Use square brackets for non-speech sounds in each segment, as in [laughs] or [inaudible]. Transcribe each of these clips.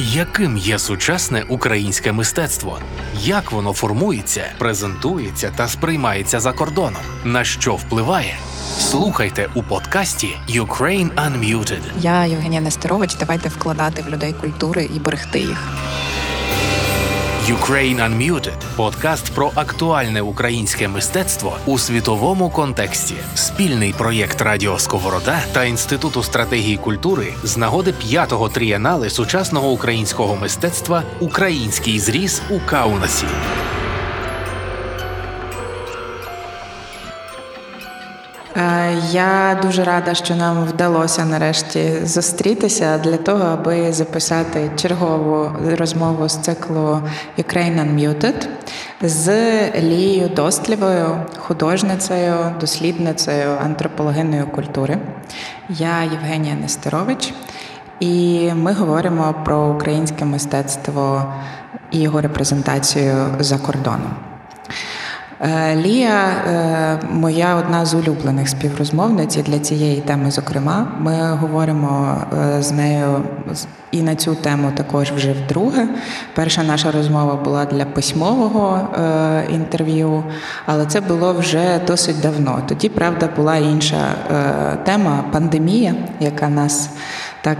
Яким є сучасне українське мистецтво? Як воно формується, презентується та сприймається за кордоном? На що впливає? Слухайте у подкасті Ukraine Unmuted. Я Євгенія Нестерович. Давайте вкладати в людей культури і берегти їх. Ukraine Unmuted – подкаст про актуальне українське мистецтво у світовому контексті. Спільний проєкт Радіо Сковорода та Інституту стратегії культури з нагоди п'ятого трієнали сучасного українського мистецтва Український зріз у Каунасі. Я дуже рада, що нам вдалося нарешті зустрітися для того, аби записати чергову розмову з циклу Ukraine Unmuted з Лією Достлівою, художницею, дослідницею антропологинної культури. Я Євгенія Нестерович, і ми говоримо про українське мистецтво і його репрезентацію за кордоном. Е, Лія, е, моя одна з улюблених співрозмовниць для цієї теми. Зокрема, ми говоримо е, з нею і на цю тему також вже вдруге. Перша наша розмова була для письмового інтерв'ю, але це було вже досить давно. Тоді, правда, була інша тема пандемія, яка нас так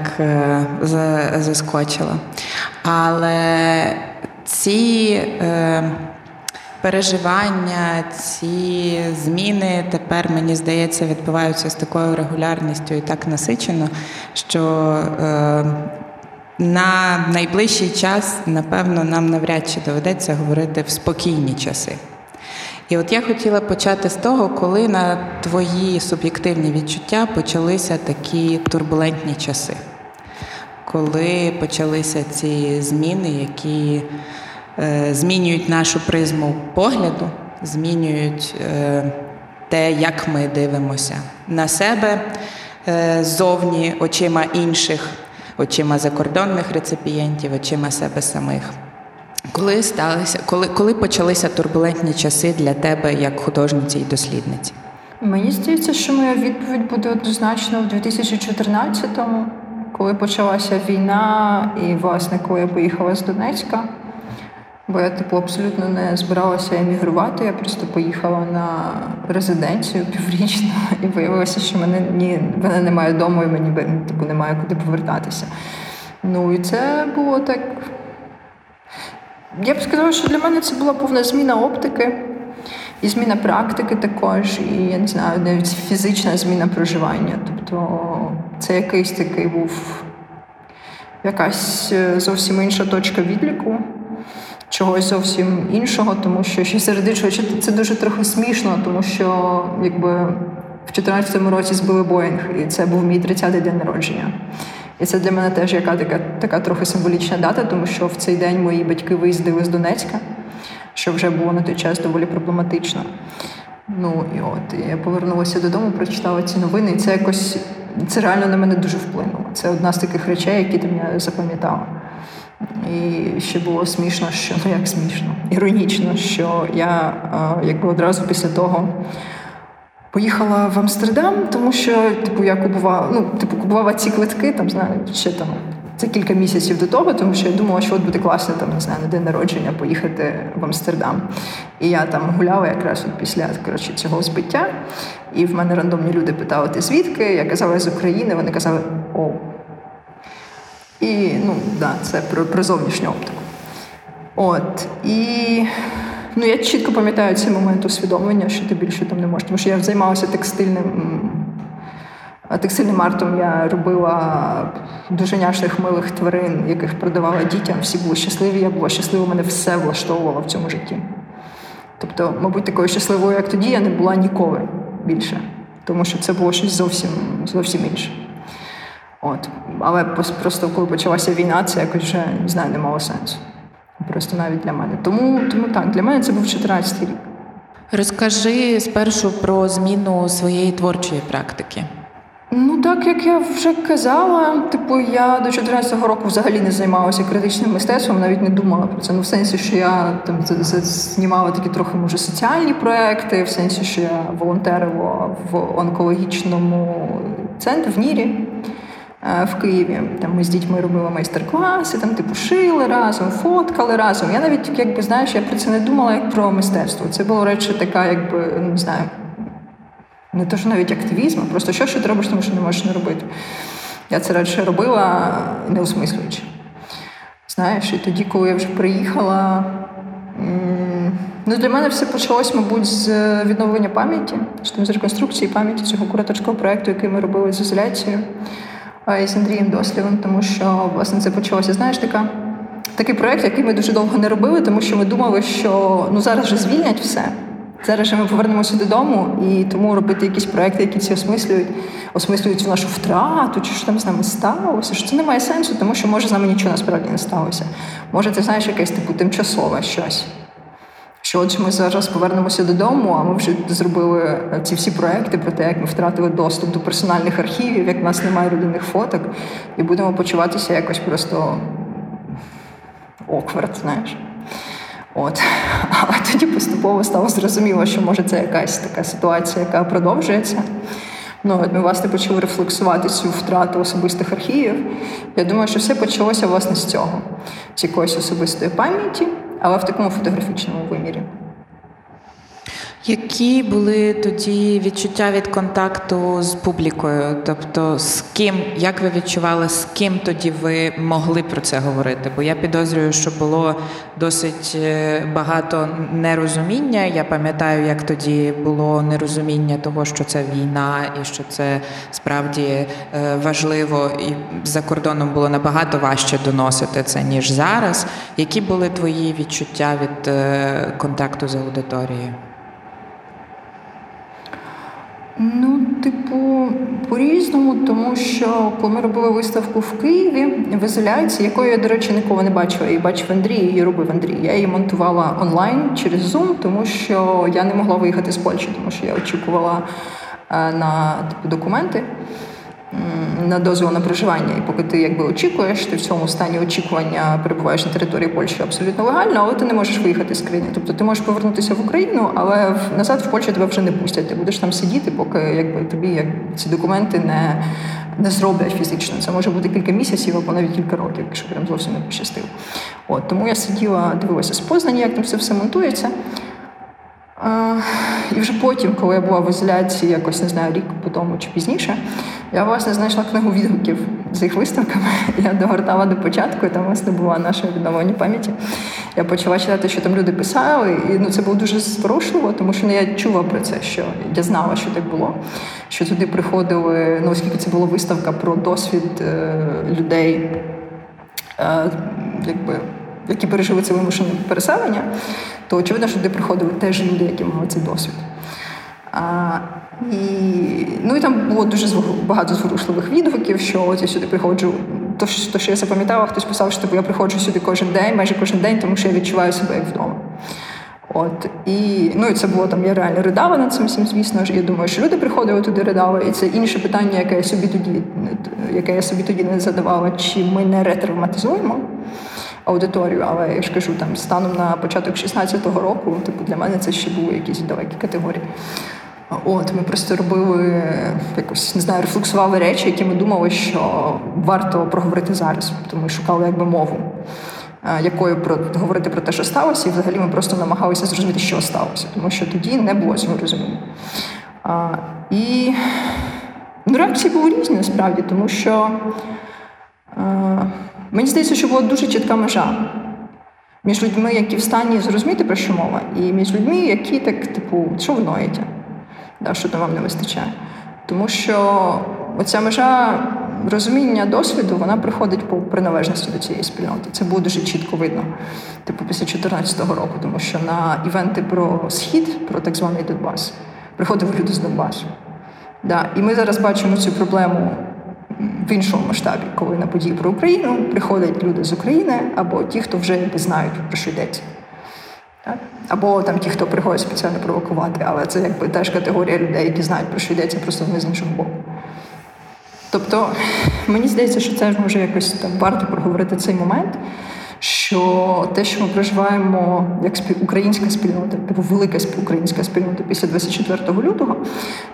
заскочила. Але ці переживання, ці зміни тепер, мені здається, відбуваються з такою регулярністю і так насичено, що е, на найближчий час, напевно, нам навряд чи доведеться говорити в спокійні часи. І от я хотіла почати з того, коли на твої суб'єктивні відчуття почалися такі турбулентні часи, коли почалися ці зміни, які змінюють нашу призму погляду, змінюють е, те, як ми дивимося на себе е, ззовні очима інших, очима закордонних реципієнтів, очима себе самих. Коли сталися, коли, коли почалися турбулентні часи для тебе як художниці і дослідниці? Мені здається, що моя відповідь буде однозначно в 2014-му, коли почалася війна, і, власне, коли я поїхала з Донецька. Бо я типу абсолютно не збиралася емігрувати. Я просто поїхала на резиденцію піврічно і виявилося, що мене ні, мене немає вдома, і мені типу, немає куди повертатися. Ну і це було так. Я б сказала, що для мене це була повна зміна оптики і зміна практики також, і я не знаю, навіть фізична зміна проживання. Тобто це якийсь такий був якась е, зовсім інша точка відліку чогось зовсім іншого, тому що ще серед іншого це дуже трохи смішно, тому що якби в 2014 році збили Боїнг, і це був мій 30-й день народження. І це для мене теж яка така така трохи символічна дата, тому що в цей день мої батьки виїздили з Донецька, що вже було на той час доволі проблематично. Ну і от я повернулася додому, прочитала ці новини, і це якось це реально на мене дуже вплинуло. Це одна з таких речей, які мене запам'ятала. І ще було смішно, що ну як смішно, іронічно, що я якби одразу після того поїхала в Амстердам, тому що типу я купувала, ну типу купувала ці квитки, там знаю, ще там це кілька місяців до того, тому що я думала, що от буде класно там не знаю, на день народження поїхати в Амстердам. І я там гуляла якраз от після коротше, цього збиття. І в мене рандомні люди питали, ти звідки? Я казала з України. Вони казали, о. І ну, да, це про, про зовнішню оптику. От. І ну, я чітко пам'ятаю цей момент усвідомлення, що ти більше там не можеш. Тому що я займалася текстильним. Текстильним артом я робила дуже няшних милих тварин, яких продавала дітям. Всі були щасливі, я була щаслива, мене все влаштовувало в цьому житті. Тобто, мабуть, такою щасливою, як тоді, я не була ніколи більше, тому що це було щось зовсім зовсім інше. От. Але просто коли почалася війна, це якось вже не знаю, не мало сенсу. Просто навіть для мене. Тому тому так, для мене це був 14 рік. Розкажи спершу про зміну своєї творчої практики. Ну, так як я вже казала, типу, я до 14-го року взагалі не займалася критичним мистецтвом, навіть не думала про це. Ну, в сенсі, що я там знімала такі трохи, може, соціальні проекти, в сенсі, що я волонтерила в онкологічному центрі в Нірі. В Києві. Там Ми з дітьми робили майстер-класи, там типу шили разом, фоткали разом. Я навіть, якби знаєш, я про це не думала як про мистецтво. Це було речі така, якби не знаю, не то, що навіть активізм, а просто що, що ти робиш, тому що не можеш не робити. Я це радше робила, не осмислюючи. Знаєш, і тоді, коли я вже приїхала, ну для мене все почалось, мабуть, з відновлення пам'яті, з реконструкції пам'яті цього кураторського проєкту, який ми робили з ізоляцією і з Андрієм Дослівом, тому що власне це почалося. Знаєш, така. Такий проєкт, який ми дуже довго не робили, тому що ми думали, що ну зараз вже звільнять все. Зараз же ми повернемося додому, і тому робити якісь проекти, які ці осмислюють, осмислюють нашу втрату, чи що там з нами сталося. Що це не має сенсу, тому що може з нами нічого насправді не сталося. Може, ти знаєш якесь типу тимчасове щось. Що отже, ми зараз повернемося додому, а ми вже зробили ці всі проекти про те, як ми втратили доступ до персональних архівів, як в нас немає родинних фоток, і будемо почуватися якось просто окверт, знаєш. От. [laughs] Але тоді поступово стало зрозуміло, що може це якась така ситуація, яка продовжується. Ну, от Ми власне почали рефлексувати цю втрату особистих архівів. Я думаю, що все почалося власне з цього, з якоїсь особистої пам'яті, але в такому фотографічному вимірі. Які були тоді відчуття від контакту з публікою? Тобто, з ким, як ви відчували, з ким тоді ви могли про це говорити? Бо я підозрюю, що було досить е, багато нерозуміння. Я пам'ятаю, як тоді було нерозуміння того, що це війна, і що це справді е, важливо, і за кордоном було набагато важче доносити це ніж зараз. Які були твої відчуття від е, контакту з аудиторією? Ну, типу, по-різному, тому що коли ми робили виставку в Києві в ізоляції, якої я, до речі, ніколи не бачила, її бачив Андрій, її робив Андрій. Я її монтувала онлайн через Zoom, тому що я не могла виїхати з Польщі, тому що я очікувала е, на типу, документи на дозвіл на проживання. І поки ти якби очікуєш, ти в цьому стані очікування перебуваєш на території Польщі абсолютно легально, але ти не можеш виїхати з країни. Тобто ти можеш повернутися в Україну, але назад в Польщу тебе вже не пустять. Ти будеш там сидіти, поки якби тобі як ці документи не. Не зроблять фізично, це може бути кілька місяців або навіть кілька років, якщо прям зовсім не пощастило. От тому я сиділа, дивилася з Познані, як там це все монтується. І вже потім, коли я була в ізоляції, якось не знаю, рік по тому чи пізніше, я власне знайшла книгу відгуків з їх виставками. [laughs] Я догортала до початку, і там власне була наша відновлення пам'яті. Я почала читати, що там люди писали, і ну це було дуже зворушливо, тому що ну, я чула про це, що я знала, що так було. Що туди приходили, ну оскільки це була виставка про досвід е, людей, е, якби які пережили це вимушене переселення, то очевидно, що туди приходили теж люди, які мали цей досвід. А, і, Ну і там було дуже багато зворушливих відгуків, що от я сюди приходжу. То, то, що я запам'ятала, хтось писав, що типу, я приходжу сюди кожен день, майже кожен день, тому що я відчуваю себе як вдома. От і ну і це було там. Я реально ридала над цим всім, звісно ж. Я думаю, що люди приходили туди, ридали, і це інше питання, яке я собі тоді, яке я собі тоді не задавала, чи ми не ретравматизуємо аудиторію. Але я ж кажу, там станом на початок 16-го року, типу для мене це ще були якісь далекі категорії. От ми просто робили якось не знаю, рефлексували речі, які ми думали, що варто проговорити зараз. Тому ми шукали якби мову, якою про говорити про те, що сталося, і взагалі ми просто намагалися зрозуміти, що сталося, тому що тоді не було цього розуміння. А, І ну, реакції були різні насправді, тому що. А, Мені здається, що була дуже чітка межа між людьми, які в стані зрозуміти, про що мова, і між людьми, які так, типу, що ви ноєте, да, що там вам не вистачає. Тому що оця межа розуміння досвіду вона приходить по приналежності до цієї спільноти. Це було дуже чітко видно, типу, після 2014 року, тому що на івенти про схід, про так званий Донбас, приходили люди з Донбасу. Да. І ми зараз бачимо цю проблему в іншому масштабі, коли на події про Україну приходять люди з України або ті, хто вже знають, про що йдеться. Або там ті, хто приходять спеціально провокувати, але це якби теж категорія людей, які знають, про що йдеться, просто вони з іншого боку. Тобто, мені здається, що це може якось там варто проговорити цей момент, що те, що ми проживаємо як українська спільнота, типу велика українська спільнота після 24 лютого,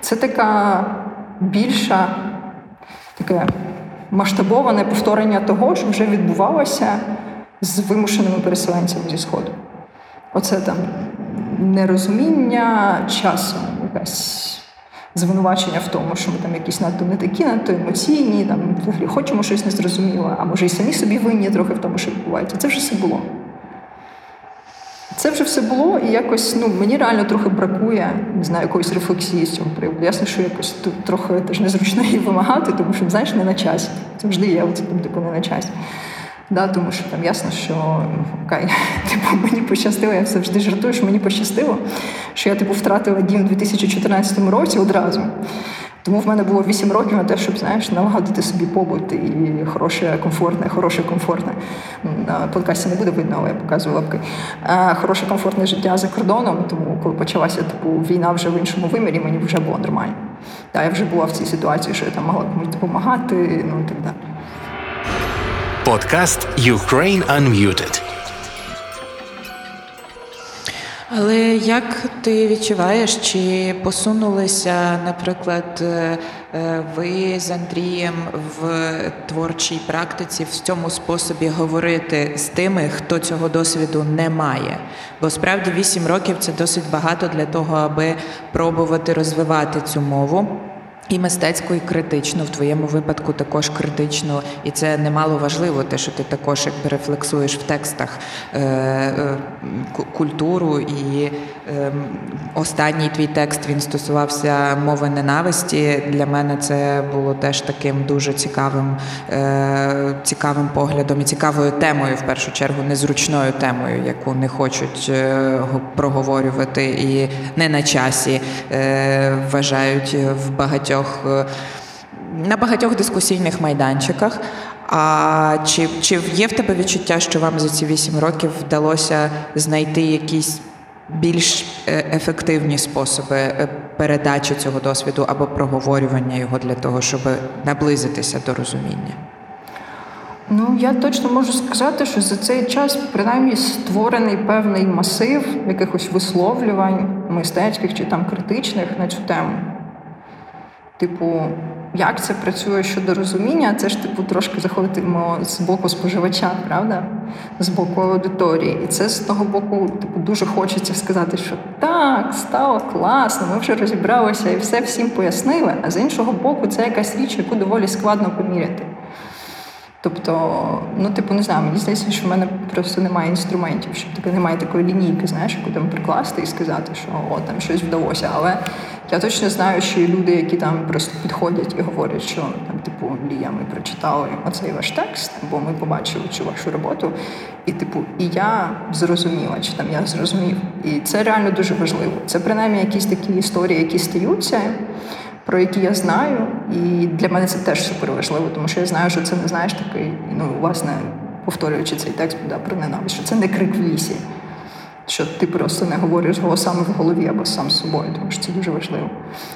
це така більша таке масштабоване повторення того, що вже відбувалося з вимушеними переселенцями зі Сходу. Оце там нерозуміння часом, якась звинувачення в тому, що ми там якісь надто не такі, надто емоційні, там взагалі хочемо щось незрозуміле, а може і самі собі винні трохи в тому, що відбувається. Це вже все було. Це вже все було, і якось ну, мені реально трохи бракує, не знаю, якоїсь рефлексії з цього приводу. Ясно, що якось тут трохи теж незручно її вимагати, тому що, знаєш, не на часі. Завжди є оце там, типу, не на часі. Да, Тому що там ясно, що окей, [laughs] типу, мені пощастило, я завжди жартую, що мені пощастило, що я типу втратила дім у 2014 році одразу. Тому в мене було 8 років на те, щоб знаєш, налагодити собі побут і хороше, комфортне, хороше, комфортне. На подкасті не буде видно, але я показую лапки. Хороше, комфортне життя за кордоном. Тому коли почалася типу, війна вже в іншому вимірі, мені вже було нормально. Та я вже була в цій ситуації, що я там могла комусь допомагати, ну і так далі. Подкаст Ukraine Unmuted. Але як ти відчуваєш, чи посунулися, наприклад, е, е, ви з Андрієм в творчій практиці в цьому способі говорити з тими, хто цього досвіду не має? Бо справді 8 років це досить багато для того, аби пробувати розвивати цю мову. І мистецько, і критично, в твоєму випадку також критично, і це немало важливо, те, що ти також якби рефлексуєш в текстах е, е, культуру. І останній твій текст він стосувався мови ненависті. Для мене це було теж таким дуже цікавим, е, цікавим поглядом і цікавою темою, в першу чергу, незручною темою, яку не хочуть е, проговорювати, і не на часі е, вважають в багатьох на багатьох дискусійних майданчиках. А чи чи є в тебе відчуття, що вам за ці вісім років вдалося знайти якісь більш е, ефективні способи е, передачі цього досвіду або проговорювання його для того, щоб наблизитися до розуміння? Ну, я точно можу сказати, що за цей час принаймні створений певний масив якихось висловлювань мистецьких чи там критичних на цю тему. Типу, як це працює щодо розуміння, це ж типу трошки заходимо з боку споживача, правда? З боку аудиторії. І це з того боку, типу, дуже хочеться сказати, що так, стало класно, ми вже розібралися і все всім пояснили. А з іншого боку, це якась річ, яку доволі складно поміряти. Тобто, ну, типу, не знаю, мені здається, що в мене просто немає інструментів, щоб таке немає такої лінійки, знаєш, там прикласти і сказати, що о, там щось вдалося. Але я точно знаю, що є люди, які там просто підходять і говорять, що там, типу, Лія, ми прочитали оцей ваш текст, бо ми побачили цю вашу роботу, і типу, і я зрозуміла, чи там я зрозумів. І це реально дуже важливо. Це принаймні якісь такі історії, які стаються про які я знаю, і для мене це теж супер важливо, тому що я знаю, що це не знаєш такий, ну власне, повторюючи цей текст да, про ненависть, що це не крик в лісі, що ти просто не говориш голосами в голові або сам з собою, тому що це дуже важливо.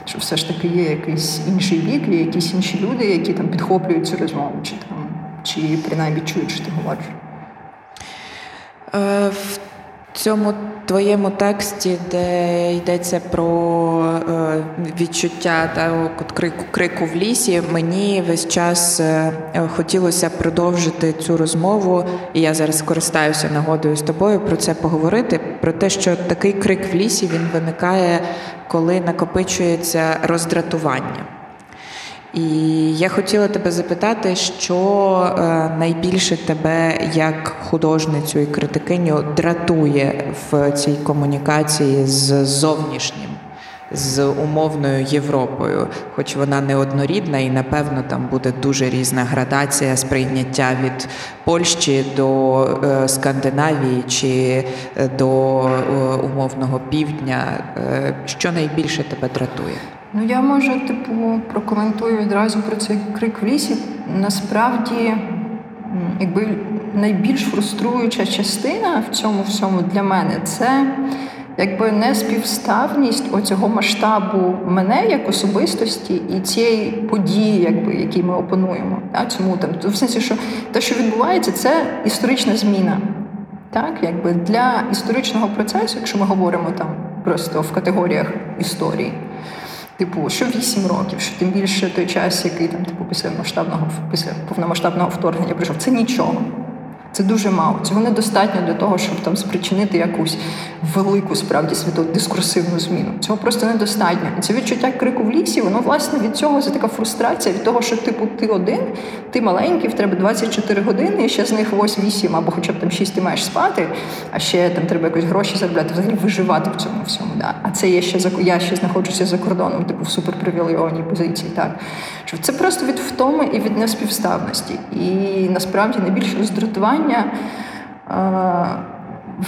Що все ж таки є якийсь інший бік, є якісь інші люди, які там підхоплюють цю розмову, чи там, чи принаймні чують, що ти говориш. Е, в цьому твоєму тексті, де йдеться про е, відчуття та крику, крику в лісі, мені весь час е, хотілося продовжити цю розмову, і я зараз скористаюся нагодою з тобою про це поговорити. Про те, що такий крик в лісі він виникає, коли накопичується роздратування. І я хотіла тебе запитати, що е, найбільше тебе як художницю і критикиню дратує в цій комунікації з зовнішнім, з умовною Європою, хоч вона не однорідна, і напевно там буде дуже різна градація сприйняття від Польщі до е, Скандинавії чи е, до умовного півдня. Що найбільше тебе дратує? Ну, я може, типу, прокоментую відразу про цей крик в лісі. Насправді, якби найбільш фруструюча частина в цьому всьому для мене це якби неспівставність оцього масштабу мене як особистості і цієї події, якби які ми опануємо. Так? Цьому там в сенсі, що те, що відбувається, це історична зміна. Так, якби для історичного процесу, якщо ми говоримо там просто в категоріях історії Типу, що 8 років, що тим більше той час, який там, типу, після масштабного після повномасштабного вторгнення прийшов, це нічого. Це дуже мало. Цього недостатньо для того, щоб там спричинити якусь велику справді світову дискурсивну зміну. Цього просто недостатньо. І це відчуття крику в лісі, воно власне від цього це така фрустрація від того, що типу ти один, ти маленький, в тебе 24 години, і ще з них 8 або хоча б там 6 ти маєш спати, а ще там треба якось гроші заробляти, взагалі виживати в цьому всьому. Да? А це є ще я ще знаходжуся за кордоном, типу в суперпривілейованій позиції. Так що це просто від втоми і від неспівставності. І насправді найбільше роздратування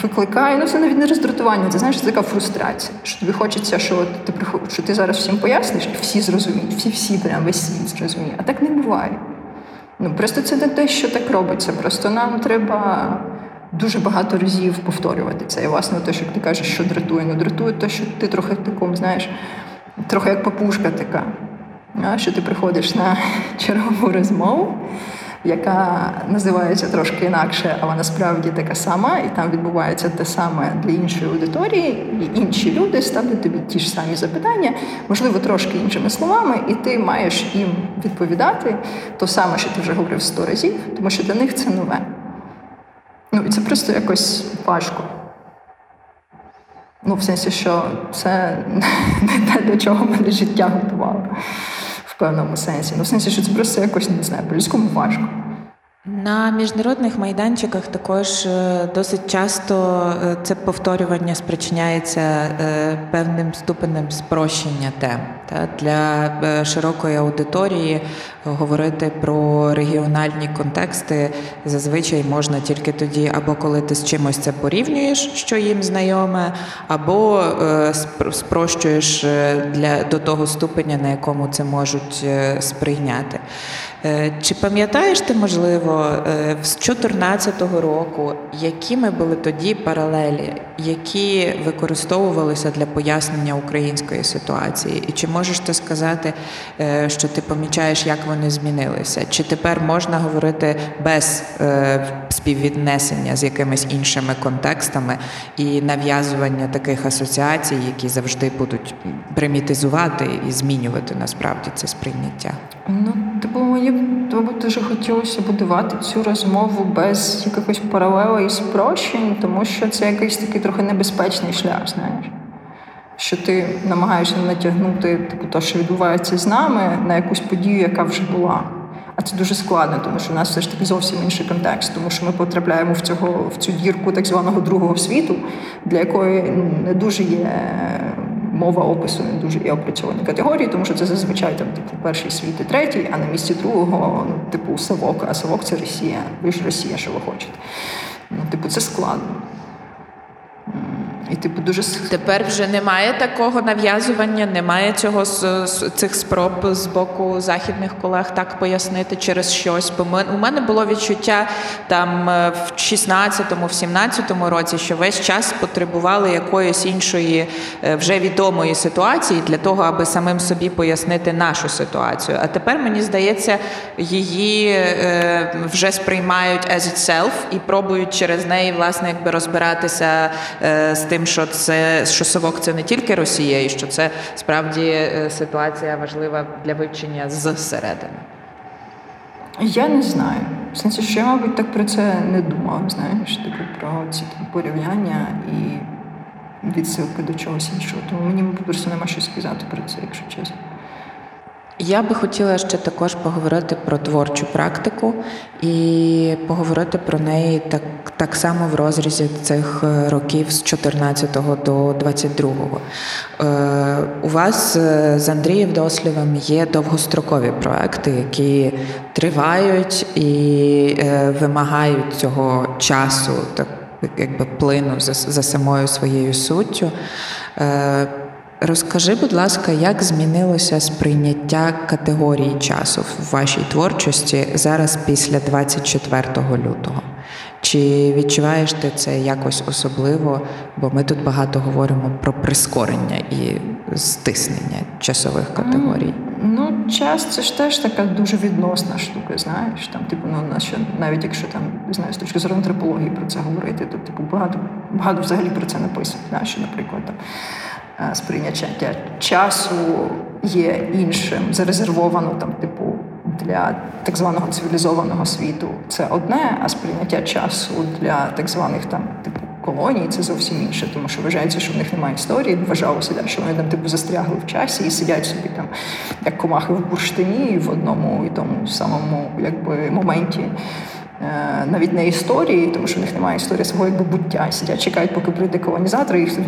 викликає, ну це навіть не роздратування, це знаєш, це така фрустрація. Що тобі хочеться, що ти що ти зараз всім поясниш, і всі зрозуміють, всі всі прям весь світ зрозуміє. А так не буває. Ну Просто це не те, що так робиться. Просто нам треба дуже багато разів повторювати це. І власне те, що ти кажеш, що дратує, ну дратує те, що ти трохи таком, знаєш, трохи як папушка така. Що ти приходиш на [laughs] чергову розмову яка називається трошки інакше, але насправді така сама, і там відбувається те саме для іншої аудиторії, і інші люди ставлять тобі ті ж самі запитання, можливо, трошки іншими словами, і ти маєш їм відповідати то саме, що ти вже говорив сто разів, тому що для них це нове. Ну, і це просто якось важко. Ну, в сенсі, що це [laughs] не те, до чого мене життя готувало певному сенсі. Ну, в сенсі, що це просто якось не знаю, по-людському важко. На міжнародних майданчиках також е, досить часто е, це повторювання спричиняється е, певним ступенем спрощення тем. Для широкої аудиторії говорити про регіональні контексти зазвичай можна тільки тоді, або коли ти з чимось це порівнюєш, що їм знайоме, або спрощуєш для до того ступеня, на якому це можуть сприйняти. Е, чи пам'ятаєш ти, можливо, е, з 2014 року, якими були тоді паралелі, які використовувалися для пояснення української ситуації? І чи можеш ти сказати, е, що ти помічаєш, як вони змінилися? Чи тепер можна говорити без співвіднесення з якимись іншими контекстами і нав'язування таких асоціацій, які завжди будуть примітизувати і змінювати насправді це сприйняття? Ну, типу, мені б дуже хотілося будувати цю розмову без якихось паралелей і спрощень, тому що це якийсь такий трохи небезпечний шлях, знаєш. Що ти намагаєшся натягнути типу, те, що відбувається з нами, на якусь подію, яка вже була. А це дуже складно, тому що в нас все ж таки зовсім інший контекст, тому що ми потрапляємо в цього в цю дірку так званого другого світу, для якої не дуже є мова опису не дуже є опрацьовані категорії, тому що це зазвичай там типу перший світ і третій, а на місці другого, ну, типу, Савок, а Савок це Росія. Ви ж Росія, що ви хочете. Ну, Типу, це складно. Типу дуже тепер вже немає такого нав'язування, немає цього цих спроб з боку західних колег так пояснити через щось. Бо ми, у мене було відчуття там е, в 16-му, в 17-му році, що весь час потребували якоїсь іншої е, вже відомої ситуації для того, аби самим собі пояснити нашу ситуацію. А тепер мені здається, її е, вже сприймають as itself і пробують через неї власне якби розбиратися з тим, що це що совок це не тільки Росія, і що це справді е, ситуація важлива для вивчення зсередини. Я не знаю. В сенсі, що я, мабуть, так про це не думав, знаєш, типу про ці порівняння і відсилки до чогось іншого. Тому мені просто нема що сказати про це, якщо чесно. Я би хотіла ще також поговорити про творчу практику і поговорити про неї так так само в розрізі цих е, років з 14 до 22. Е, У вас е, з Андрієм Дослівим є довгострокові проекти, які тривають і вимагають цього часу, так якби плину за, за самою своєю суттю. Розкажи, будь ласка, як змінилося сприйняття категорії часу в вашій творчості зараз після 24 лютого? Чи відчуваєш ти це якось особливо? Бо ми тут багато говоримо про прискорення і стиснення часових категорій. Ну, час це ж теж така дуже відносна штука, знаєш. Там, типу, ну навіть якщо там знаю, з точки зору антропології про це говорити, то типу багато багато взагалі про це написано. Знаєш, наприклад, там сприйняття часу є іншим, зарезервовано там, типу, для так званого цивілізованого світу це одне, а сприйняття часу для так званих там типу колоній це зовсім інше, тому що вважається, що в них немає історії. Вважалося, що вони там типу застрягли в часі і сидять собі там, як комахи в бурштині в одному і тому самому якби моменті. Е, навіть не історії, тому що в них немає історії свого якби буття. Сидять, чекають, поки прийде колонізатор, їх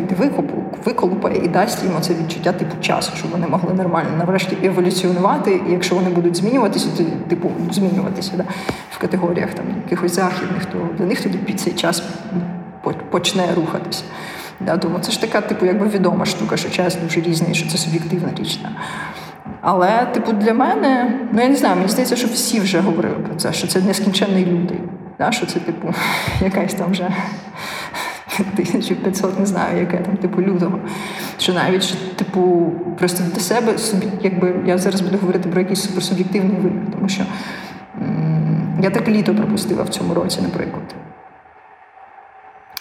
виколупає і дасть їм це відчуття типу часу, щоб вони могли нормально нарешті еволюціонувати. І якщо вони будуть змінюватися, то типу змінюватися да, в категоріях там якихось західних, то для них тоді під цей час почне рухатися. Да, Тому це ж така, типу, якби відома штука, що час дуже різний, що це суб'єктивна річ. Да. Але, типу, для мене, ну я не знаю, мені здається, що всі вже говорили про це, що це нескінченний лютий. Да? Що це, типу, [laughs] якась там вже [laughs] 1500, не знаю, яке там, типу, лютого. Що навіть, що, типу, просто для себе собі, якби я зараз буду говорити про якийсь суперсуб'єктивний вибір, тому що м- я так літо пропустила в цьому році, наприклад.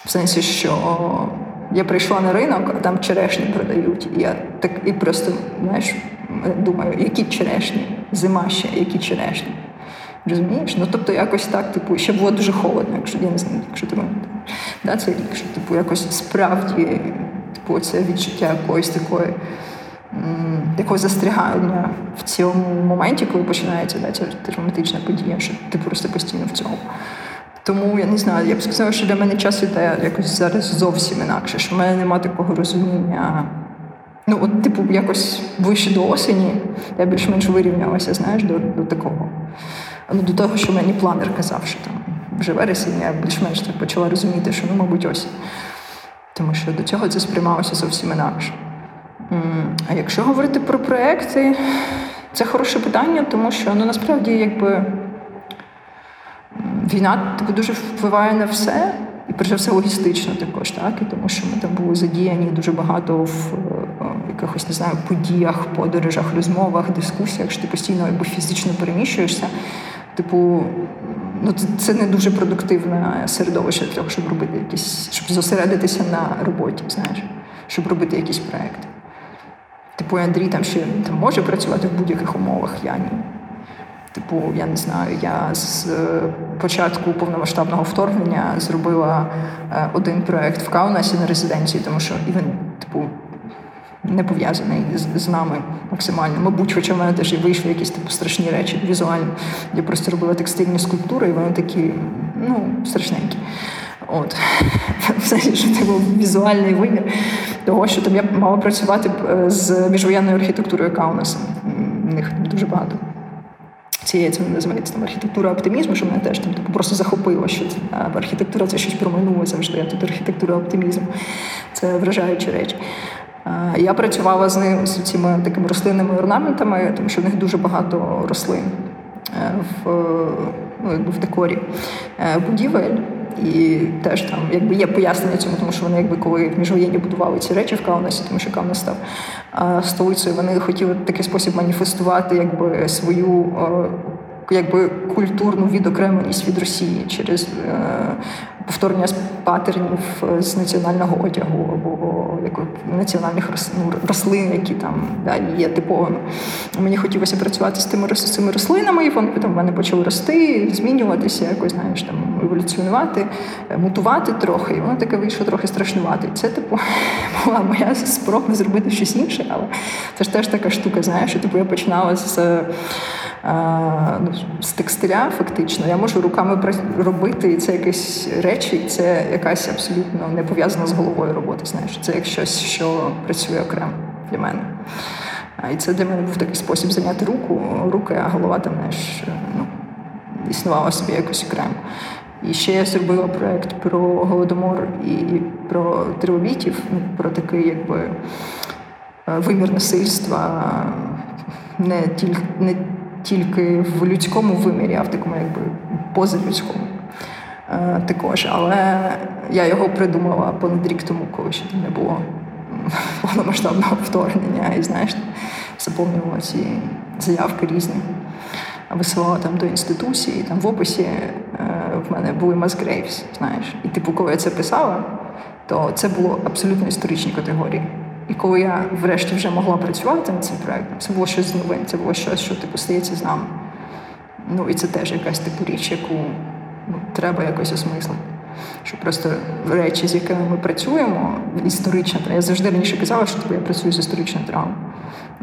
В сенсі, що я прийшла на ринок, а там черешні продають. І я так і просто знаєш, думаю, які черешні, зима ще, які черешні. Розумієш? Ну тобто якось так, типу, ще було дуже холодно, якщо я не знаю, якщо ти да, цей рік, що типу якось справді типу, це відчуття якоїсь такої такого застрягання в цьому моменті, коли починається да, ця травматична подія, що ти просто постійно в цьому. Тому я не знаю, я б сказала, що для мене час іде якось зараз зовсім інакше, що в мене немає такого розуміння. Ну, от, типу, якось вище до осені я більш-менш вирівнялася, знаєш, до до такого. Ну, До того, що мені планер казав, що там вже вересень, я більш-менш так почала розуміти, що ну, мабуть, осінь. Тому що до цього це сприймалося зовсім інакше. А якщо говорити про проекти, це хороше питання, тому що ну, насправді, якби. Війна типу, дуже впливає на все, і перш за все логістично також, так і тому, що ми там були задіяні дуже багато в якихось не знаю подіях, подорожах, розмовах, дискусіях, що ти постійно якби фізично переміщуєшся. Типу, ну це не дуже продуктивне середовище для того, щоб робити якісь, щоб зосередитися на роботі, знаєш, щоб робити якісь проекти. Типу, Андрій там ще там може працювати в будь-яких умовах, я ні. Типу, я не знаю, я з е, початку повномасштабного вторгнення зробила е, один проект в Каунасі на резиденції, тому що і він, типу, не пов'язаний з, з нами максимально. Мабуть, хоча в мене теж і вийшли якісь типу страшні речі візуальні. Я просто робила текстильні скульптури, і вони такі, ну, страшненькі. От, [laughs] все, що це був візуальний вимір того, що там я мала працювати е, з міжвоєнною архітектурою Каунаса. В них дуже багато цієї це називається там архітектура оптимізму, що мене теж там типу, просто захопило, що це архітектура це щось про минуле завжди. а Тут архітектура оптимізму. Це вражаючі речі. Я працювала з ним з цими такими рослинними орнаментами, тому що в них дуже багато рослин е, в ну, в декорі е, будівель. І теж там якби є пояснення цьому, тому що вони, якби коли в міжвоєнні будували ці речі в Каунасі, тому що Каунас став столицею, вони хотіли в такий спосіб маніфестувати якби свою якби культурну відокремленість від Росії через е, повторення патернів е, з національного одягу або як національних ну, рослин, які там да, є типовими. Мені хотілося працювати з тими з цими рослинами, і вони потім в мене почали рости, змінюватися, якось знаєш, там еволюціонувати, е, мутувати трохи. І воно таке вийшло трохи страшнувати. Це типу [laughs] була моя спроба зробити щось інше, але це ж теж така штука, знаєш, що типу я починала з. Ну, з текстиля, фактично, я можу руками робити і це якісь речі, і це якась абсолютно не пов'язана з головою робота. Знаєш, це як щось, що працює окремо для мене. І це для мене був такий спосіб зайняти руку, руки, а голова там знаєш, ну, існувала собі якось окремо. І ще я зробила проєкт про голодомор і про трилобітів, ну, про такий якби е, вимір насильства, не тільки не тільки в людському вимірі, а в такому якби позалюдському е, також. Але я його придумала понад рік тому, коли ще не було повномасштабного вторгнення. І знаєш, заповнювала ці заявки різні. Висилала там до інституції, там в описі е, в мене були Масгрейвс, знаєш. І типу, коли я це писала, то це було абсолютно історичні категорії. І коли я врешті вже могла працювати над цим проєктом, це було щось нове, це було щось, що типу стається з нами. Ну і це теж якась типу річ, яку ну, треба якось осмислити. Що просто речі, з якими ми працюємо, історична травма. Я завжди раніше казала, що типу, я працюю з історичною травмою.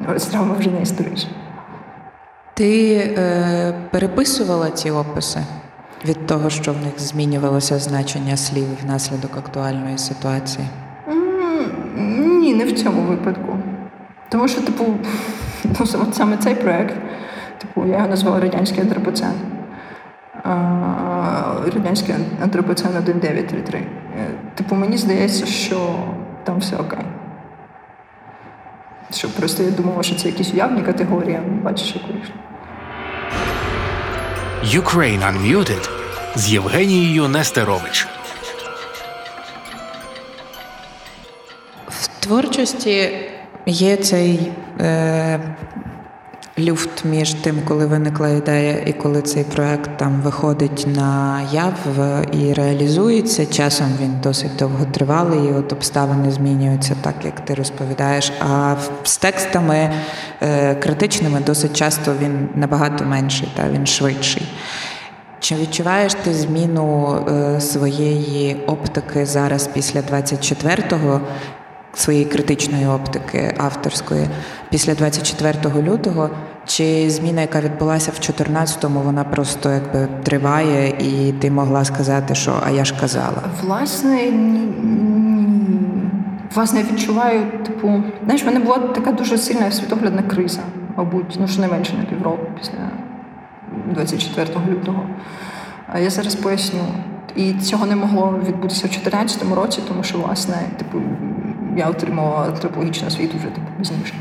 Але ця травма вже не історична. Ти е, переписувала ці описи від того, що в них змінювалося значення слів внаслідок актуальної ситуації? Цьому випадку. Тому що, типу, ну, саме цей проєкт, типу, я його назвала радянський антропоцен. Радянський антропоцен 1933. Е, типу, мені здається, що там все окей. Що просто я думала, що це якісь уявні категорії, бачиш, як вийшло. Ukraine Unmuted з Євгенією Нестерович. Творчості є цей е, люфт між тим, коли виникла ідея, і коли цей проект там виходить на яв і реалізується. Часом він досить довготривалий, і от обставини змінюються так, як ти розповідаєш. А з текстами е, критичними досить часто він набагато менший, та він швидший. Чи відчуваєш ти зміну е, своєї оптики зараз після 24-го, своєї критичної оптики авторської після 24 лютого? Чи зміна, яка відбулася в 14-му, вона просто якби триває, і ти могла сказати, що а я ж казала? Власне. Власне, відчуваю, типу, знаєш, в мене була така дуже сильна світоглядна криза, мабуть, ну що не менше на півроку після 24 лютого. Я зараз поясню. І цього не могло відбутися в 2014 році, тому що, власне, типу, я отримала антропологічну освіту вже типу, пізніше.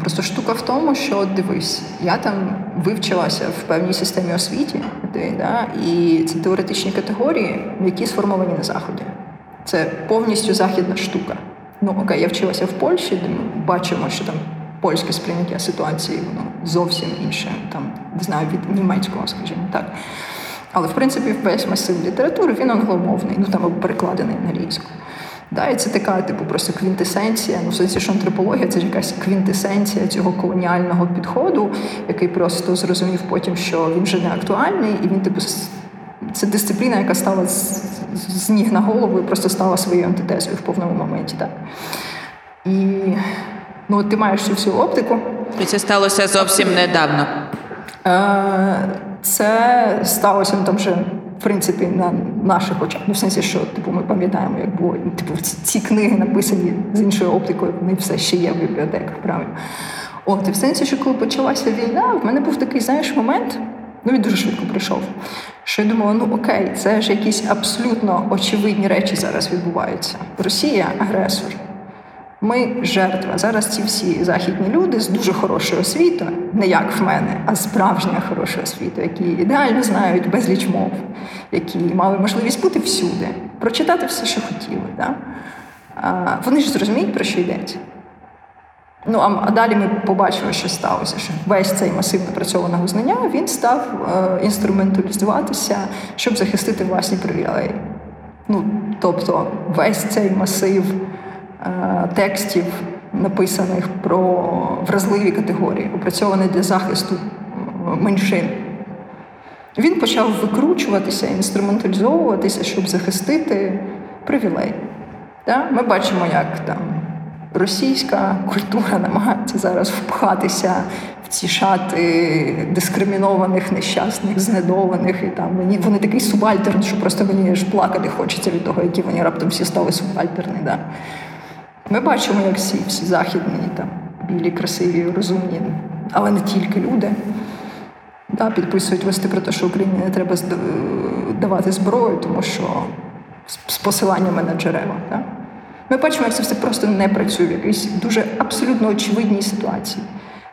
Просто штука в тому, що дивись, я там вивчилася в певній системі освіті, да, і це теоретичні категорії, які сформовані на Заході. Це повністю західна штука. Ну окей, я вчилася в Польщі, де ми бачимо, що там польське сприйняття ситуації, воно зовсім інше, там не знаю, від німецького, скажімо так. Але в принципі весь масив літератури він англомовний, ну там перекладений на англійську. Да, І це така, типу, просто квінтесенція. Ну, в сенсі, що антропологія це ж якась квінтесенція цього колоніального підходу, який просто зрозумів потім, що він вже не актуальний, і він, типу, це дисципліна, яка стала з, з ніг на голову і просто стала своєю антитезою в повному моменті. Так. І ну, ти маєш цю всю оптику. І це сталося зовсім недавно. Е, це сталося ну, там вже в принципі на наших очах. Ну, в сенсі, що типу, ми пам'ятаємо, як було типу, ці книги написані з іншою оптикою, вони все ще є в бібліотеках, правильно. От, і в сенсі, що коли почалася війна, в мене був такий, знаєш, момент, ну він дуже швидко прийшов. Що я думала, ну окей, це ж якісь абсолютно очевидні речі зараз відбуваються. Росія агресор. Ми жертва. Зараз ці всі західні люди з дуже хорошою освітою, не як в мене, а справжня хороша освіта, які ідеально знають безліч мов, які мали можливість бути всюди, прочитати все, що хотіли. Да? А, Вони ж зрозуміють, про що йдеться. Ну, а, далі ми побачили, що сталося, що весь цей масив напрацьованого знання він став е, інструменталізуватися, щоб захистити власні привілеї. Ну, тобто весь цей масив. Е, текстів, написаних про вразливі категорії, опрацьований для захисту е, меншин. Він почав викручуватися, інструменталізовуватися, щоб захистити привілей. Ми бачимо, як там російська культура намагається зараз впхатися в ці шати дискримінованих, нещасних, знедованих. І там мені вони такий субальтерн, що просто мені аж плакати хочеться від того, які вони раптом всі стали субальтерні. Да? Ми бачимо, як всі всі західні, там, білі, красиві, розумні, але не тільки люди. Да, Підписують листи про те, що Україні не треба давати зброю, тому що з посиланнями на джерела. Да? Ми бачимо, як це все просто не працює в якійсь дуже абсолютно очевидній ситуації,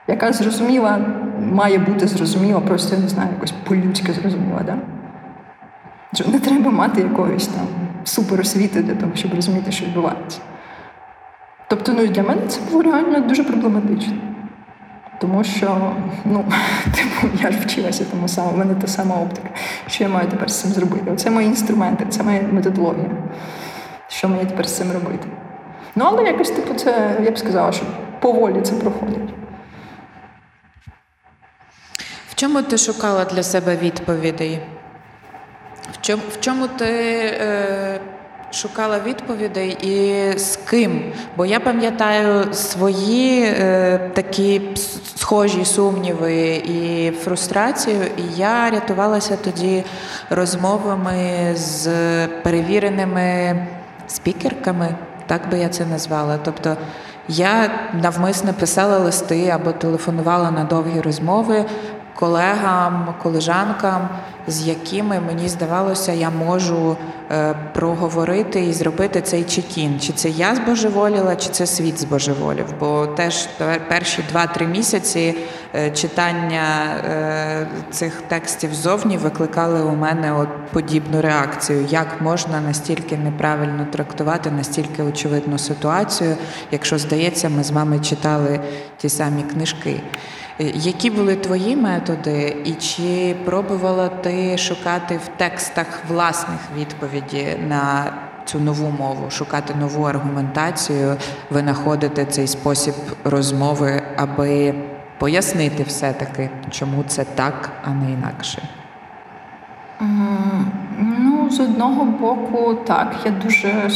яка зрозуміла, має бути зрозуміла, просто я не знаю, якось по-людськи зрозуміла. Да? Не треба мати якоїсь там суперосвіти для того, щоб розуміти, що відбувається. Тобто, ну для мене це було реально дуже проблематично. Тому що, ну, [laughs] типу, я ж вчилася тому самому, в мене та сама оптика. Що я маю тепер з цим зробити? Оце мої інструменти, це моя методологія. Що мені тепер з цим робити? Ну, але якось, типу, це, я б сказала, що поволі це проходить. В чому ти шукала для себе відповідей? В чому, в чому ти е, шукала відповідей і з ким? Бо я пам'ятаю свої е, такі схожі сумніви і фрустрацію, і я рятувалася тоді розмовами з перевіреними спікерками, так би я це назвала. Тобто я навмисно писала листи або телефонувала на довгі розмови колегам, колежанкам, з якими мені здавалося, я можу е, проговорити і зробити цей чекін. Чи це я збожеволіла, чи це світ збожеволів. Бо теж перші два-три місяці е, читання е, цих текстів зовні викликали у мене от подібну реакцію, як можна настільки неправильно трактувати, настільки очевидну ситуацію, якщо здається, ми з вами читали ті самі книжки. Які були твої методи, і чи пробувала ти шукати в текстах власних відповіді на цю нову мову, шукати нову аргументацію, винаходити цей спосіб розмови, аби пояснити все-таки, чому це так, а не інакше? Ну, з одного боку, так, я дуже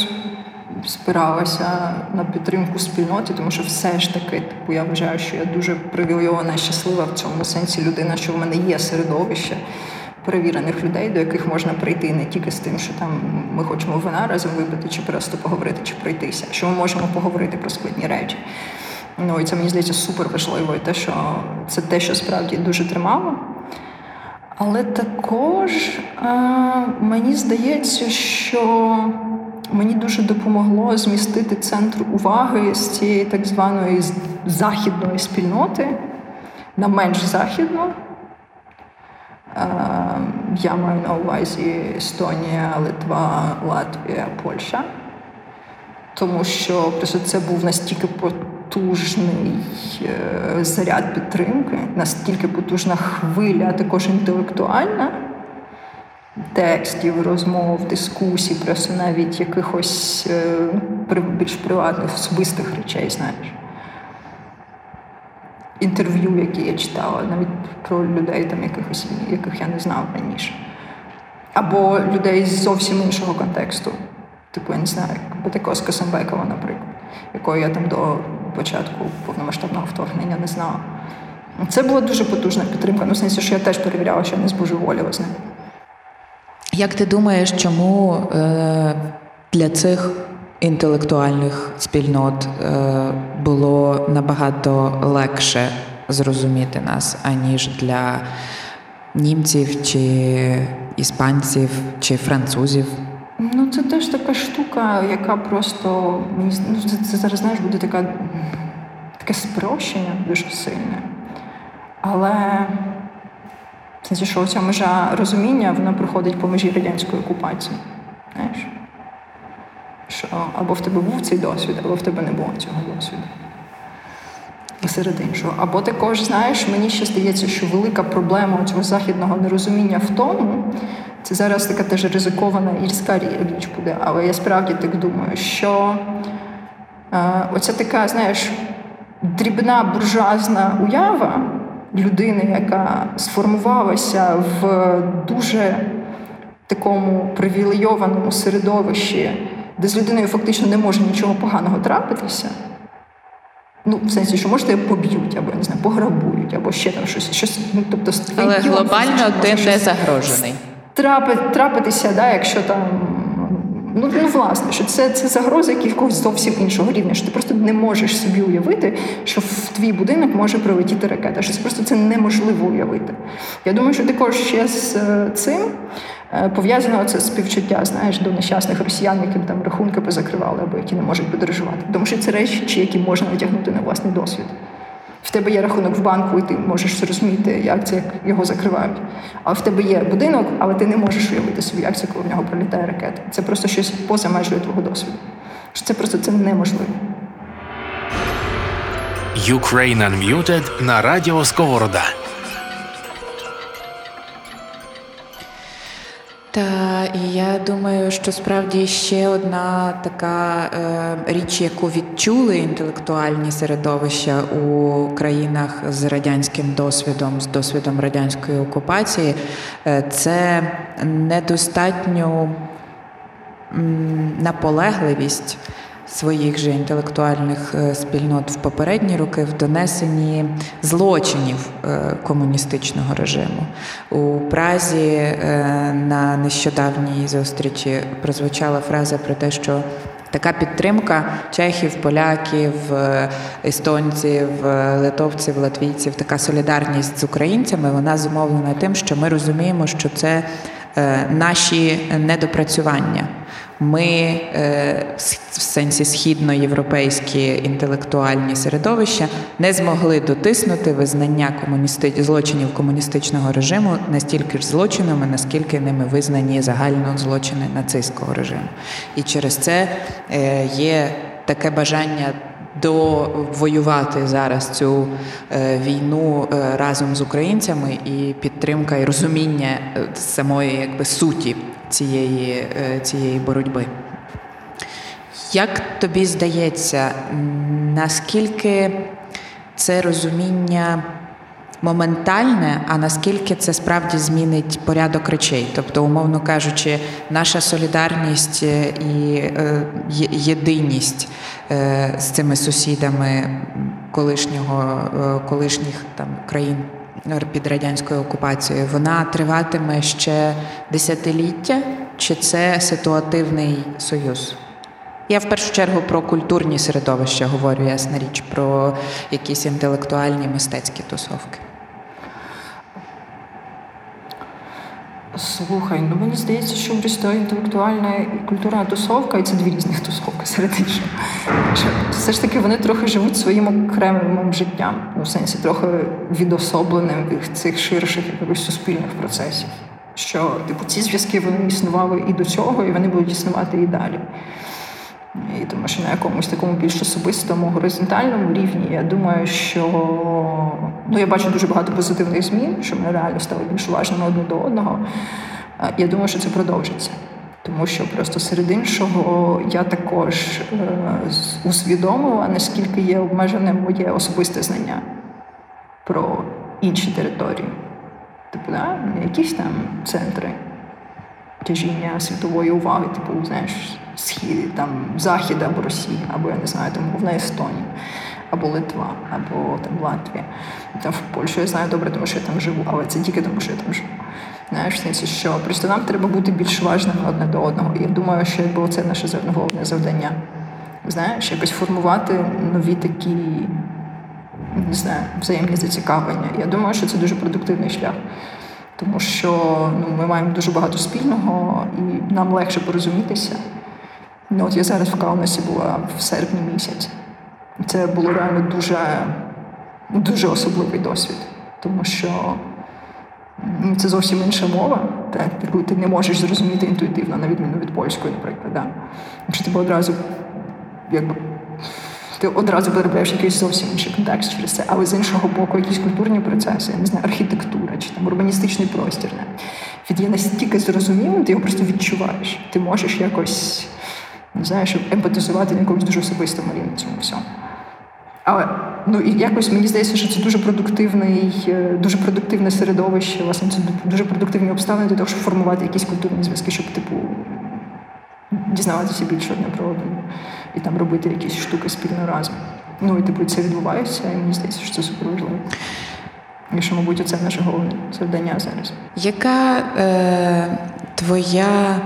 спиралася на підтримку спільноти, тому що все ж таки, типу, я вважаю, що я дуже привілейована і щаслива в цьому сенсі людина, що в мене є середовище перевірених людей, до яких можна прийти не тільки з тим, що там ми хочемо вина разом випити, чи просто поговорити, чи пройтися. Що ми можемо поговорити про складні речі. Ну і це мені здається супер важливо, і те, що це те, що справді дуже тримало. Але також а, мені здається, що Мені дуже допомогло змістити центр уваги з цієї так званої західної спільноти на менш західну. Е, я маю на увазі Естонія, Литва, Латвія, Польща. Тому що це був настільки потужний е, заряд підтримки, настільки потужна хвиля, також інтелектуальна текстів, розмов, дискусій, просто навіть якихось е, більш приватних, особистих речей, знаєш. Інтерв'ю, які я читала, навіть про людей, там, якихось, яких я не знав раніше. Або людей з зовсім іншого контексту. Типу, я не знаю, Бетикоска Самбекова, наприклад, якої я там до початку повномасштабного вторгнення не знала. Це була дуже потужна підтримка. Ну, в сенсі, що я теж перевіряла, що я не збожеволіла з ним. Як ти думаєш, чому е, для цих інтелектуальних спільнот е, було набагато легше зрозуміти нас, аніж для німців чи іспанців чи французів? Ну, це теж така штука, яка просто ну, це, це зараз знаєш, буде така таке спрощення дуже сильне. Але це що ця межа розуміння вона проходить по межі радянської окупації. Знаєш? Що або в тебе був цей досвід, або в тебе не було цього досвіду. Серед іншого. Або також, знаєш, мені ще здається, що велика проблема цього західного нерозуміння в тому, це зараз така теж ризикована ільська річ буде, але я справді так думаю, що е, оця така, знаєш, дрібна буржуазна уява людини, яка сформувалася в дуже такому привілейованому середовищі, де з людиною фактично не може нічого поганого трапитися. Ну, в сенсі, що можете поб'ють, або не знаю, пограбують, або ще там щось. щось ну, тобто, Але глобально ти не загрожений. Трапитися, да, якщо там Ну, ну власне, що це це загроза якогось зовсім іншого рівня. Що ти просто не можеш собі уявити, що в твій будинок може прилетіти ракета. Що це просто це неможливо уявити. Я думаю, що також ще з е, цим пов'язано це співчуття, знаєш, до нещасних росіян, яким там рахунки позакривали або які не можуть подорожувати. Тому що це речі, які можна натягнути на власний досвід в тебе є рахунок в банку, і ти можеш зрозуміти, як це його закривають. А в тебе є будинок, але ти не можеш уявити собі, як це коли в нього пролітає ракета. Це просто щось поза межою твого досвіду. Це просто це неможливо. Ukraine Unmuted на радіо Сковорода. Та і я думаю, що справді ще одна така е, річ, яку відчули інтелектуальні середовища у країнах з радянським досвідом, з досвідом радянської окупації, е, це недостатню м, наполегливість своїх же інтелектуальних е, спільнот в попередні роки в донесенні злочинів е, комуністичного режиму. У Празі е, на нещодавній зустрічі прозвучала фраза про те, що така підтримка чехів, поляків, естонців, литовців, латвійців, така солідарність з українцями, вона зумовлена тим, що ми розуміємо, що це наші недопрацювання. Ми е, в сенсі східноєвропейські інтелектуальні середовища не змогли дотиснути визнання комуністи... злочинів комуністичного режиму настільки ж злочинами, наскільки ними визнані загально злочини нацистського режиму. І через це е, є таке бажання довоювати зараз цю е, війну е, разом з українцями і підтримка і розуміння е, самої якби суті цієї, цієї боротьби. Як тобі здається, наскільки це розуміння моментальне, а наскільки це справді змінить порядок речей? Тобто, умовно кажучи, наша солідарність і е, єдиність е, з цими сусідами колишнього, е, колишніх там країн під радянською окупацією, вона триватиме ще десятиліття, чи це ситуативний союз? Я в першу чергу про культурні середовища говорю, ясна річ, про якісь інтелектуальні мистецькі тусовки. Слухай, ну мені здається, що просто інтелектуальна і культурна тусовка, і це дві різних тусовки серед іншого. Все ж таки вони трохи живуть своїм окремим життям, ну, в сенсі трохи відособленим від цих ширших якихось суспільних процесів. Що типу ці зв'язки вони існували і до цього, і вони будуть існувати і далі. І тому що на якомусь такому більш особистому горизонтальному рівні я думаю, що ну я бачу дуже багато позитивних змін, що ми реально стали більш уважними одне до одного. Я думаю, що це продовжиться. Тому що просто серед іншого я також е, усвідомила, наскільки є обмеженим моє особисте знання про інші території. Типу, да? якісь там центри тяжіння світової уваги, типу, знаєш, схід, там Захід або Росія, або я не знаю, там мовна Естонія, або Литва, або там Латвія. Там в Польщу я знаю добре, тому що я там живу, але це тільки тому, що я там живу. Знаєш, сенсі, що просто нам треба бути більш важними одне до одного. І я думаю, що якби це наше головне завдання. Знаєш, якось формувати нові такі, не знаю, взаємні зацікавлення. Я думаю, що це дуже продуктивний шлях тому що ну, ми маємо дуже багато спільного і нам легше порозумітися. Ну, От я зараз в Каунасі була в серпні місяць. Це було реально дуже дуже особливий досвід, тому що це зовсім інша мова, яку ти не можеш зрозуміти інтуїтивно, на відміну від польської, наприклад. Якщо тебе одразу якби ти одразу потрапляєш в якийсь зовсім інший контекст через це, але з іншого боку, якісь культурні процеси, я не знаю, архітектура чи там урбаністичний простір. Не? Він є настільки зрозумілим, ти його просто відчуваєш. Ти можеш якось не щоб емпатизувати на якомусь дуже особистому рівні цьому всьому. Але ну і якось мені здається, що це дуже продуктивний, е, дуже продуктивне середовище, власне, це дуже продуктивні обставини для того, щоб формувати якісь культурні зв'язки, щоб типу дізнаватися більше одне про одне і там робити якісь штуки спільно разом. Ну і типу це відбувається, і мені здається, що це супер важливо. І що, мабуть, це наше головне завдання зараз. Яка е, твоя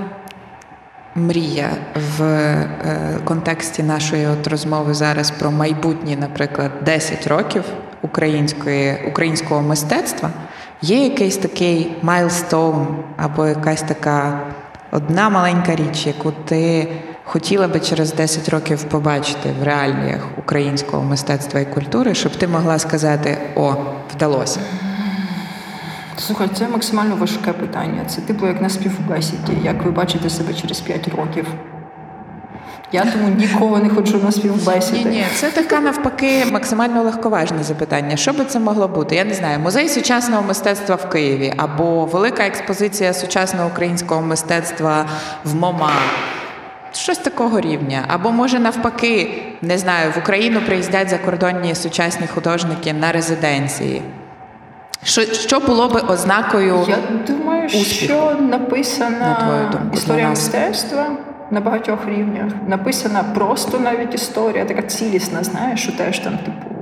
мрія в е, контексті нашої от розмови зараз про майбутні, наприклад, 10 років української, українського мистецтва? Є якийсь такий milestone або якась така одна маленька річ, яку ти хотіла би через 10 років побачити в реаліях українського мистецтва і культури, щоб ти могла сказати: О, вдалося. Слухай, це максимально важке питання. Це типу як на співбесіді, як ви бачите себе через 5 років. Я тому ніколи не ходжу на співбесіди. Ні, ні, це таке навпаки максимально легковажне запитання. Що би це могло бути? Я не знаю, музей сучасного мистецтва в Києві або велика експозиція сучасного українського мистецтва в МОМА. Щось такого рівня. Або може навпаки, не знаю, в Україну приїздять закордонні сучасні художники на резиденції. Що, що було би ознакою? Я думаю, успіху, що написана на думку, історія мистецтва на багатьох рівнях. Написана просто навіть історія, така цілісна, знаєш, що теж там, типу,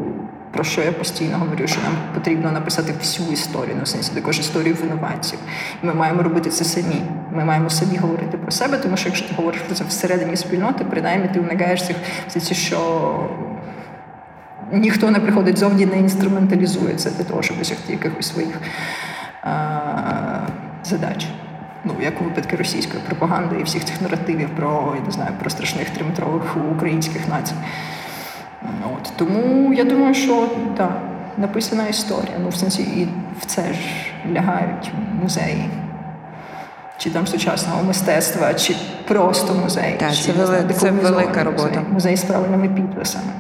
про що я постійно говорю, що нам потрібно написати всю історію, ну, в сенсі також історію винуватців. Ми маємо робити це самі. Ми маємо самі говорити про себе, тому що якщо ти говориш про це всередині спільноти, принаймні ти уникаєш цих ці, що ніхто не приходить зовні, не інструменталізує це для того, щоб досягти якихось своїх а, задач. Ну, як у випадку російської пропаганди і всіх цих наративів про, я не знаю, про страшних триметрових українських націй. От. Тому я думаю, що так, написана історія. Ну, в сенсі, і в це ж лягають музеї. Чи там сучасного мистецтва, чи просто музей. Так, чи, це вели- це велика робота. Музей, музей з правильними підписами.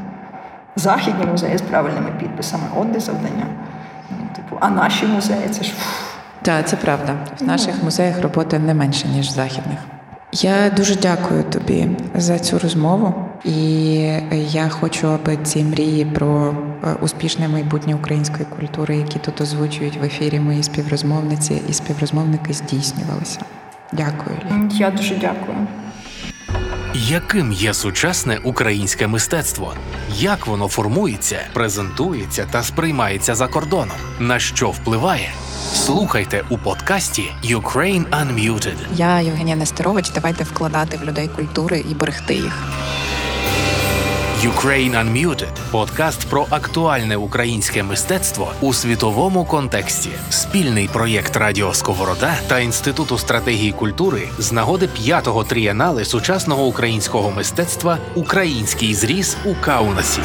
Західні музеї з правильними підписами. От де завдання. Ну, типу, а наші музеї це ж. Так, це правда. В наших музеях роботи не менше, ніж в західних. Я дуже дякую тобі за цю розмову, і я хочу, аби ці мрії про е, успішне майбутнє української культури, які тут озвучують в ефірі мої співрозмовниці і співрозмовники, здійснювалися. Дякую. Я дуже дякую. Яким є сучасне українське мистецтво? Як воно формується, презентується та сприймається за кордоном? На що впливає? Слухайте у подкасті Ukraine Unmuted. Я Євгенія Нестерович. Давайте вкладати в людей культури і берегти їх. Ukraine Unmuted – подкаст про актуальне українське мистецтво у світовому контексті. Спільний проєкт Радіо Сковорода та Інституту стратегії культури з нагоди п'ятого трієнали сучасного українського мистецтва Український зріз у Каунасі.